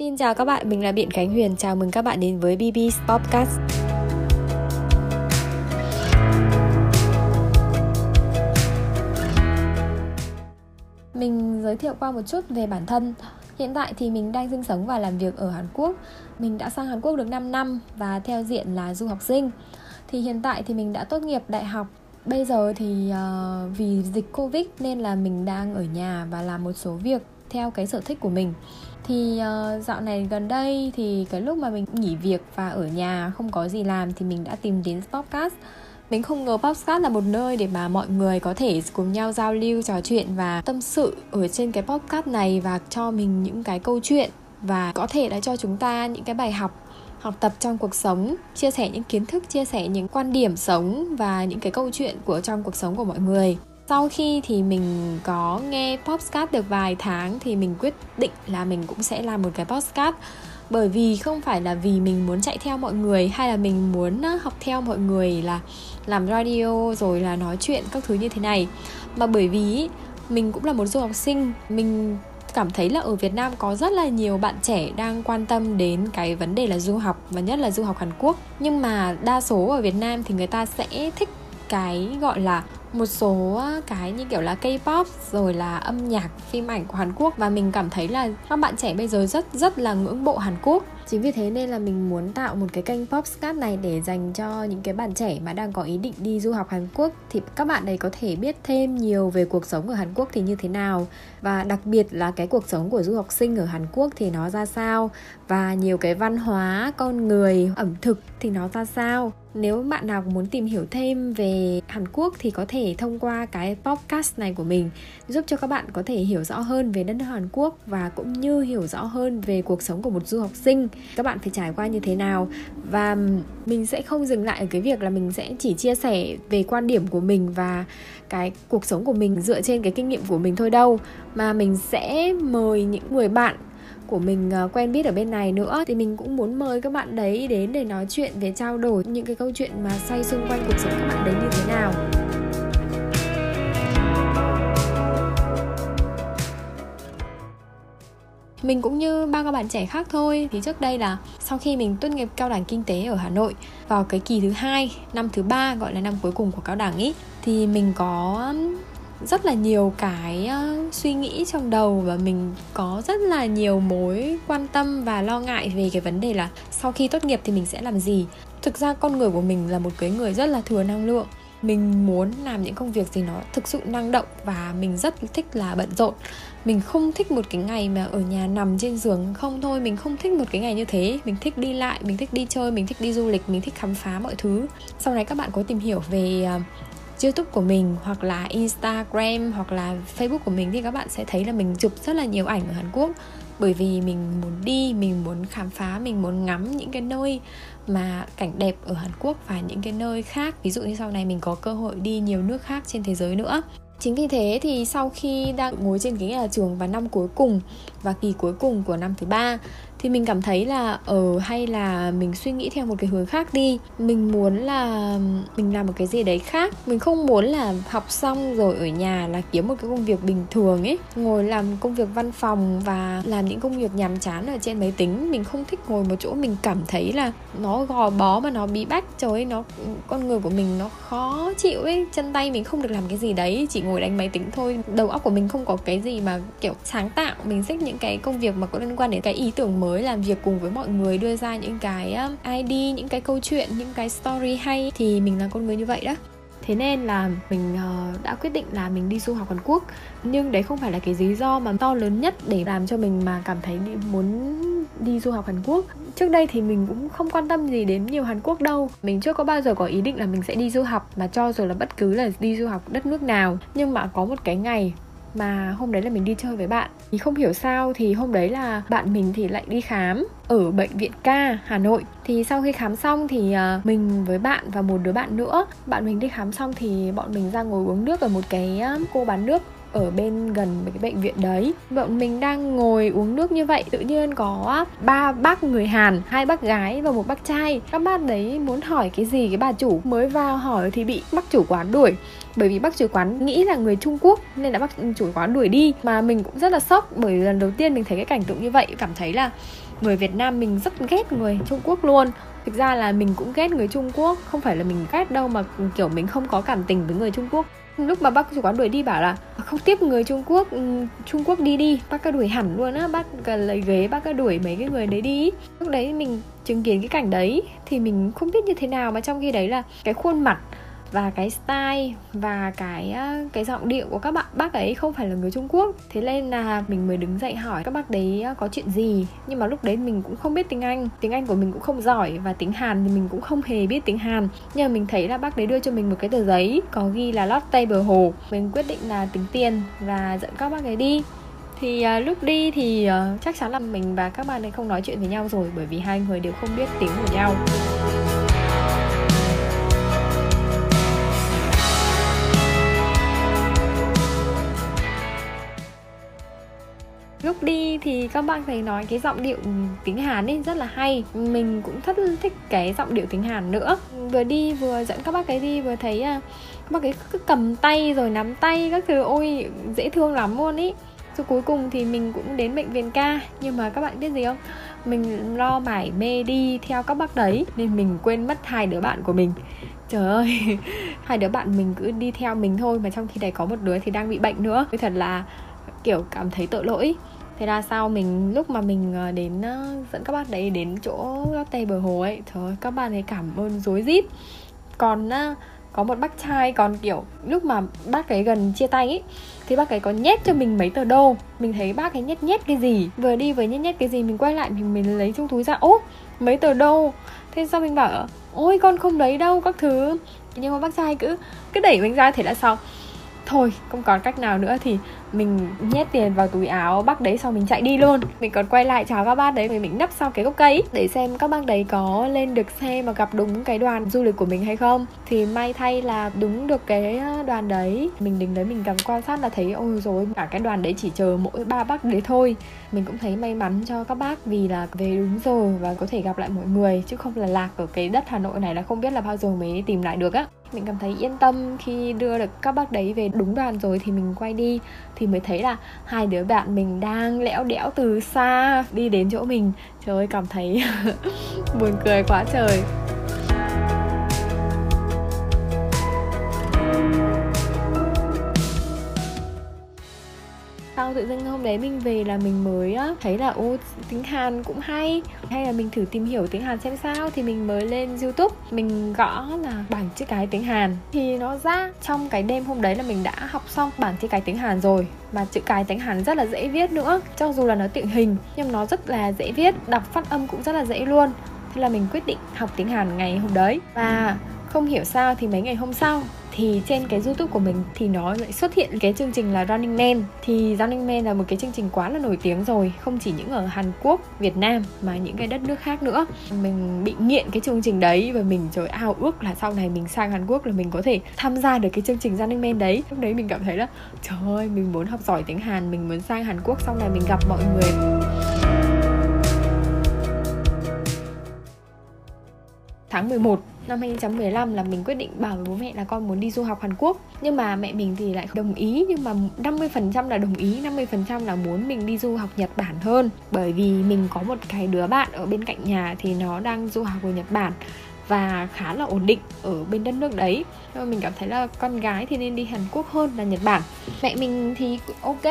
Xin chào các bạn, mình là Biện Khánh Huyền. Chào mừng các bạn đến với BB's Podcast. Mình giới thiệu qua một chút về bản thân. Hiện tại thì mình đang sinh sống và làm việc ở Hàn Quốc. Mình đã sang Hàn Quốc được 5 năm và theo diện là du học sinh. Thì hiện tại thì mình đã tốt nghiệp đại học Bây giờ thì uh, vì dịch Covid nên là mình đang ở nhà và làm một số việc theo cái sở thích của mình. Thì uh, dạo này gần đây thì cái lúc mà mình nghỉ việc và ở nhà không có gì làm thì mình đã tìm đến podcast. Mình không ngờ podcast là một nơi để mà mọi người có thể cùng nhau giao lưu trò chuyện và tâm sự ở trên cái podcast này và cho mình những cái câu chuyện và có thể là cho chúng ta những cái bài học học tập trong cuộc sống chia sẻ những kiến thức chia sẻ những quan điểm sống và những cái câu chuyện của trong cuộc sống của mọi người sau khi thì mình có nghe podcast được vài tháng thì mình quyết định là mình cũng sẽ làm một cái podcast. Bởi vì không phải là vì mình muốn chạy theo mọi người hay là mình muốn học theo mọi người là làm radio rồi là nói chuyện các thứ như thế này. Mà bởi vì mình cũng là một du học sinh, mình cảm thấy là ở Việt Nam có rất là nhiều bạn trẻ đang quan tâm đến cái vấn đề là du học, và nhất là du học Hàn Quốc. Nhưng mà đa số ở Việt Nam thì người ta sẽ thích cái, gọi là, một số ờ, cái như kiểu là K-pop, rồi là âm nhạc, phim ảnh của Hàn Quốc. Và mình cảm thấy là các bạn trẻ bây giờ rất rất là ngưỡng mộ Hàn Quốc. Chính vì thế nên là mình muốn tạo một cái kênh Popscat này để dành cho những cái bạn trẻ mà đang có ý định đi du học Hàn Quốc. Thì các bạn ấy có thể biết thêm nhiều về cuộc sống ở Hàn Quốc thì như thế nào, và đặc biệt là cái cuộc sống của du học sinh ở Hàn Quốc thì nó ra sao, và nhiều cái văn hóa, con người, ẩm thực thì nó ra sao nếu bạn nào muốn tìm hiểu thêm về Hàn Quốc thì có thể thông qua cái podcast này của mình, giúp cho các bạn có thể hiểu rõ hơn về đất nước Hàn Quốc và cũng như hiểu rõ hơn về cuộc sống của một du học sinh. Các bạn phải trải qua như thế nào? Và mình sẽ không dừng lại ở cái việc là mình sẽ chỉ chia sẻ về quan điểm của mình và cái cuộc sống của mình dựa trên cái kinh nghiệm của mình thôi đâu, mà mình sẽ mời những người bạn của mình ờ, quen biết ở bên này nữa, thì mình cũng muốn mời các bạn đấy đến để nói chuyện về trao đổi những cái câu chuyện mà xoay xung quanh cuộc sống các bạn đấy như thế nào. Mình cũng như bao các bạn trẻ khác thôi, thì trước đây là sau khi mình tốt nghiệp cao đẳng kinh tế ở Hà Nội, vào cái kỳ thứ hai, năm thứ ba, gọi là năm cuối cùng của cao đẳng ý, thì mình có rất là nhiều cái ờ, suy nghĩ trong đầu và mình có rất là nhiều mối quan tâm và lo ngại về cái vấn đề là sau khi tốt nghiệp thì mình sẽ làm gì. Thực ra con người của mình là một cái người rất là thừa năng lượng. Mình muốn làm những công việc gì nó thực sự năng động và mình rất thích là bận rộn. Mình không thích một cái ngày mà ở nhà nằm trên giường. Không thôi, mình không thích một cái ngày như thế. Mình thích đi lại, mình thích đi chơi, mình thích đi du lịch, mình thích khám phá mọi thứ. Sau này các bạn có tìm hiểu về ờ, YouTube của mình hoặc là Instagram hoặc là Facebook của mình thì các bạn sẽ thấy là mình chụp rất là nhiều ảnh ở Hàn Quốc. Bởi vì mình muốn đi, mình muốn khám phá, mình muốn ngắm những cái nơi mà cảnh đẹp ở Hàn Quốc và những cái nơi khác. Ví dụ như sau này mình có cơ hội đi nhiều nước khác trên thế giới nữa. Chính vì thế thì sau khi đang ngồi trên ghế nhà trường vào năm cuối cùng và kỳ cuối cùng của năm thứ ba thì mình cảm thấy là ở uh, hay là mình suy nghĩ theo một cái hướng khác đi. Mình muốn là mình làm một cái gì đấy khác. Mình không muốn là học xong rồi ở nhà là kiếm một cái công việc bình thường ấy. Ngồi làm công việc văn phòng và làm những công việc nhàm chán ở trên máy tính. Mình không thích ngồi một chỗ mình cảm thấy là nó gò bó mà nó bí bách. Trời ơi nó con người của mình nó khó chịu ấy. Chân tay mình không được làm cái gì đấy. Chỉ ngồi đánh máy tính thôi. Đầu óc của mình không có cái gì mà kiểu sáng tạo. Mình thích những cái công việc mà có liên quan đến cái ý tưởng mới mới làm việc cùng với mọi người, đưa ra những cái um, ID những cái câu chuyện, những cái story hay thì mình là con người như vậy đó. Thế nên là mình ờ, đã quyết định là mình đi du học Hàn Quốc. Nhưng đấy không phải là cái lý do mà to lớn nhất để làm cho mình mà cảm thấy muốn đi du học Hàn Quốc. Trước đây thì mình cũng không quan tâm gì đến nhiều Hàn Quốc đâu. Mình chưa có bao giờ có ý định là mình sẽ đi du học, mà cho dù là bất cứ là đi du học đất nước nào. Nhưng mà có một cái ngày mà hôm đấy là mình đi chơi với bạn. Thì không hiểu sao thì hôm đấy là bạn mình thì lại đi khám ở bệnh viện ca Hà Nội. Thì sau khi khám xong thì à, mình với bạn và một đứa bạn nữa, bạn mình đi khám xong thì bọn mình ra ngồi uống nước ở một cái à, cô bán nước ở bên gần cái bệnh viện đấy. Bọn mình đang ngồi uống nước như vậy, tự nhiên có ba bác người hàn, hai bác gái và một bác trai. Các bác đấy muốn hỏi cái gì cái bà chủ mới vào hỏi thì bị bác chủ quán đuổi. Bởi vì bác chủ quán nghĩ là người Trung Quốc nên đã bác chủ quán đuổi đi. Mà mình cũng rất là sốc, bởi lần đầu tiên mình thấy cái cảnh tượng như vậy, cảm thấy là người Việt Nam mình rất ghét người Trung Quốc luôn. Thực ra là mình cũng ghét người Trung Quốc, không phải là mình ghét đâu mà, kiểu, mình không có cảm tình với người Trung Quốc lúc mà bác chủ quán đuổi đi bảo là à, không tiếp người Trung Quốc ừ, Trung Quốc đi đi, bác cứ đuổi hẳn luôn á, bác lấy ghế, bác cứ đuổi mấy cái người đấy đi. Lúc đấy mình chứng kiến cái cảnh đấy thì mình không biết như thế nào, mà trong khi đấy là cái khuôn mặt và cái style và cái ờ, cái giọng điệu của các bạn bác ấy không phải là người Trung Quốc. Thế nên là mình mới đứng dậy hỏi các bác đấy ờ, có chuyện gì? Nhưng mà lúc đấy mình cũng không biết tiếng Anh. Tiếng Anh của mình cũng không giỏi và tiếng Hàn thì mình cũng không hề biết tiếng Hàn. Nhưng mà mình thấy là bác đấy đưa cho mình một cái tờ giấy có ghi là latte bờ hồ. Mình quyết định là tính tiền và dẫn các bác ấy đi. Thì uh, lúc đi thì uh, chắc chắn là mình và các bạn ấy không nói chuyện với nhau rồi bởi vì hai người đều không biết tiếng của nhau. Thì các bạn thấy nói cái giọng điệu ừ, tiếng Hàn ấy rất là hay. Mình cũng rất thích cái giọng điệu tiếng Hàn nữa. Vừa đi vừa dẫn các bác ấy đi vừa thấy à, các bác ấy cứ cầm tay rồi nắm tay các thứ. Ôi dễ thương lắm luôn ý. Rồi cuối cùng thì mình cũng đến bệnh viện ca. Nhưng mà các bạn biết gì không? Mình lo mải mê đi theo các bác đấy nên mình quên mất hai đứa bạn của mình. Trời ơi hai đứa bạn mình cứ đi theo mình thôi mà trong khi đấy có một đứa thì đang bị bệnh nữa. Thật là kiểu cảm thấy tội lỗi thế là sau mình, lúc mà mình ờ, đến ờ, dẫn các bác đấy đến chỗ tây bờ hồ ấy thôi các bạn ấy cảm ơn rối rít. Còn ờ, có một bác trai, còn, kiểu, lúc mà bác ấy gần chia tay ấy, thì bác ấy có nhét cho mình mấy tờ đô. Mình thấy bác ấy nhét nhét cái gì? Vừa đi vừa nhét nhét cái gì, mình quay lại mình mình lấy trong túi ra ố mấy tờ đô. Thế sao mình bảo, ôi, con không lấy đâu các thứ. Nhưng mà bác trai cứ cứ đẩy mình ra, thế là xong thôi, không còn cách nào nữa thì mình nhét tiền vào túi áo bác đấy xong mình chạy đi luôn. Mình còn quay lại chào các bác đấy, mình nấp sau cái gốc cây để xem các bác đấy có lên được xe mà gặp đúng cái đoàn du lịch của mình hay không. Thì may thay là đúng được cái ờ, đoàn đấy. Mình đứng đấy mình cầm quan sát là thấy, ôi rồi cả cái đoàn đấy chỉ chờ mỗi ba bác đấy thôi. Mình cũng thấy may mắn cho các bác vì là về đúng rồi và có thể gặp lại mọi người, chứ không là lạc ở cái đất hà nội này là không biết là bao giờ mới tìm lại được á mình cảm thấy yên tâm khi đưa được các bác đấy về đúng đoàn rồi thì mình quay đi, thì mới thấy là hai đứa bạn mình đang lẽo đẽo từ xa đi đến chỗ mình. Trời ơi, cảm thấy buồn cười quá trời. Sau tự dưng hôm đấy mình về là mình mới thấy là, ô, tiếng Hàn cũng hay. Hay là mình thử tìm hiểu tiếng Hàn xem sao thì mình mới lên YouTube. Mình gõ là bảng chữ cái tiếng Hàn. Thì nó ra trong cái đêm hôm đấy là mình đã học xong bảng chữ cái tiếng Hàn rồi. Mà chữ cái tiếng Hàn rất là dễ viết nữa. Cho dù là nó tiện hình, nhưng nó rất là dễ viết, đọc phát âm cũng rất là dễ luôn. Thế là mình quyết định học tiếng Hàn ngày hôm đấy. Và không hiểu sao thì mấy ngày hôm sau thì trên cái youtube của mình thì nó lại xuất hiện cái chương trình là Running Man. Thì Running Man là một cái chương trình quá là nổi tiếng rồi không chỉ những ở Hàn Quốc, Việt Nam mà những cái đất nước khác nữa. Mình bị nghiện cái chương trình đấy và mình trời ao ước là sau này mình sang Hàn Quốc là mình có thể tham gia được cái chương trình Running Man đấy. Lúc đấy mình cảm thấy là trời ơi mình muốn học giỏi tiếng Hàn mình muốn sang Hàn Quốc sau này mình gặp mọi người. Tháng 11 năm 2015 là mình quyết định bảo với bố mẹ là con muốn đi du học Hàn Quốc. Nhưng mà mẹ mình thì lại đồng ý. Nhưng mà 50% là đồng ý 50% là muốn mình đi du học Nhật Bản hơn. Bởi vì mình có một cái đứa bạn ở bên cạnh nhà thì nó đang du học ở Nhật Bản và khá là ổn định ở bên đất nước đấy. Nhưng mình cảm thấy là con gái thì nên đi Hàn Quốc hơn là Nhật Bản. Mẹ mình thì ok,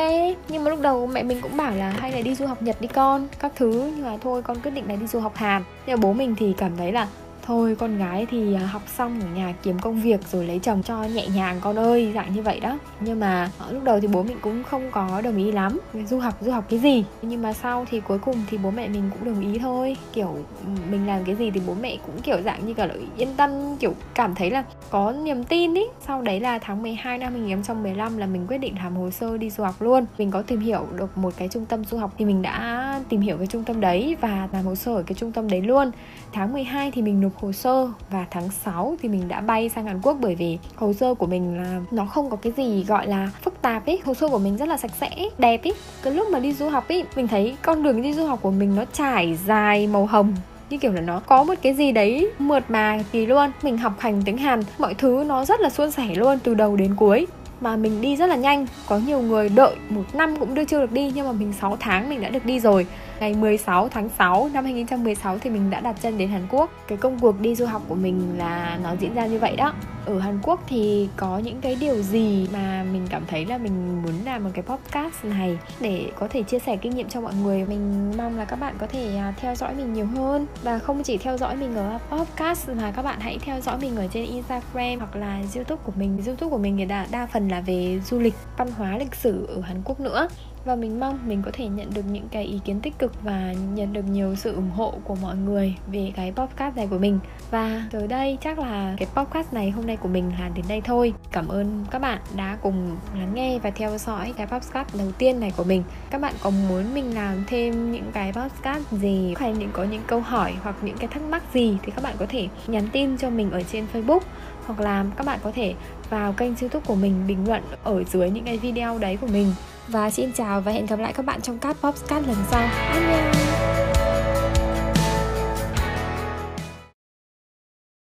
nhưng mà lúc đầu mẹ mình cũng bảo là hay là đi du học Nhật đi con các thứ. Nhưng mà thôi, con quyết định là đi du học Hàn. Nhưng mà bố mình thì cảm thấy là thôi, con gái thì à, học xong ở nhà kiếm công việc rồi lấy chồng cho nhẹ nhàng con ơi, dạng như vậy đó. Nhưng mà ờ, lúc đầu thì bố mình cũng không có đồng ý lắm. Du học du học cái gì? Nhưng mà sau thì cuối cùng thì bố mẹ mình cũng đồng ý thôi. Kiểu ừ, mình làm cái gì thì bố mẹ cũng kiểu dạng như cả là yên tâm, kiểu cảm thấy là có niềm tin ý. Sau đấy là tháng 12 năm 2015 là mình quyết định làm hồ sơ đi du học luôn. Mình có tìm hiểu được một cái trung tâm du học thì mình đã tìm hiểu cái trung tâm đấy và làm hồ sơ ở cái trung tâm đấy luôn. Tháng 12 thì mình nộp hồ sơ và tháng 6 thì mình đã bay sang Hàn Quốc bởi vì hồ sơ của mình là nó không có cái gì gọi là phức tạp ấy hồ sơ của mình rất là sạch sẽ, đẹp ấy cái lúc mà đi du học ấy mình thấy con đường đi du học của mình nó trải dài màu hồng, như kiểu là nó có một cái gì đấy mượt mà kỳ luôn. Mình học hành tiếng Hàn, mọi thứ nó rất là suôn sẻ luôn từ đầu đến cuối. Mà mình đi rất là nhanh, có nhiều người đợi một năm cũng đưa chưa được đi, nhưng mà mình 6 tháng mình đã được đi rồi ngày 16 tháng 6 năm 2016 thì mình đã đặt chân đến Hàn Quốc. Cái công cuộc đi du học của mình là nó diễn ra như vậy đó. Ở Hàn Quốc thì có những cái điều gì mà mình cảm thấy là mình muốn làm một cái podcast này để có thể chia sẻ kinh nghiệm cho mọi người. Mình mong là các bạn có thể à, theo dõi mình nhiều hơn và không chỉ theo dõi mình ở podcast mà các bạn hãy theo dõi mình ở trên Instagram hoặc là YouTube của mình. YouTube của mình thì đa, đa phần là về du lịch, văn hóa, lịch sử ở Hàn Quốc nữa và mình mong mình có thể nhận được những cái ý kiến tích cực và nhận được nhiều sự ủng hộ của mọi người về cái podcast này của mình. Và tới đây chắc là cái podcast này hôm nay của mình là đến đây thôi. Cảm ơn các bạn đã cùng lắng nghe và theo dõi cái podcast đầu tiên này của mình. Các bạn có muốn mình làm thêm những cái podcast gì, hay những có những câu hỏi hoặc những cái thắc mắc gì thì các bạn có thể nhắn tin cho mình ở trên facebook. Hoặc là các bạn có thể vào kênh youtube của mình bình luận ở dưới những cái video đấy của mình và xin chào và hẹn gặp lại các bạn trong các podcast lần sau. Annyeong!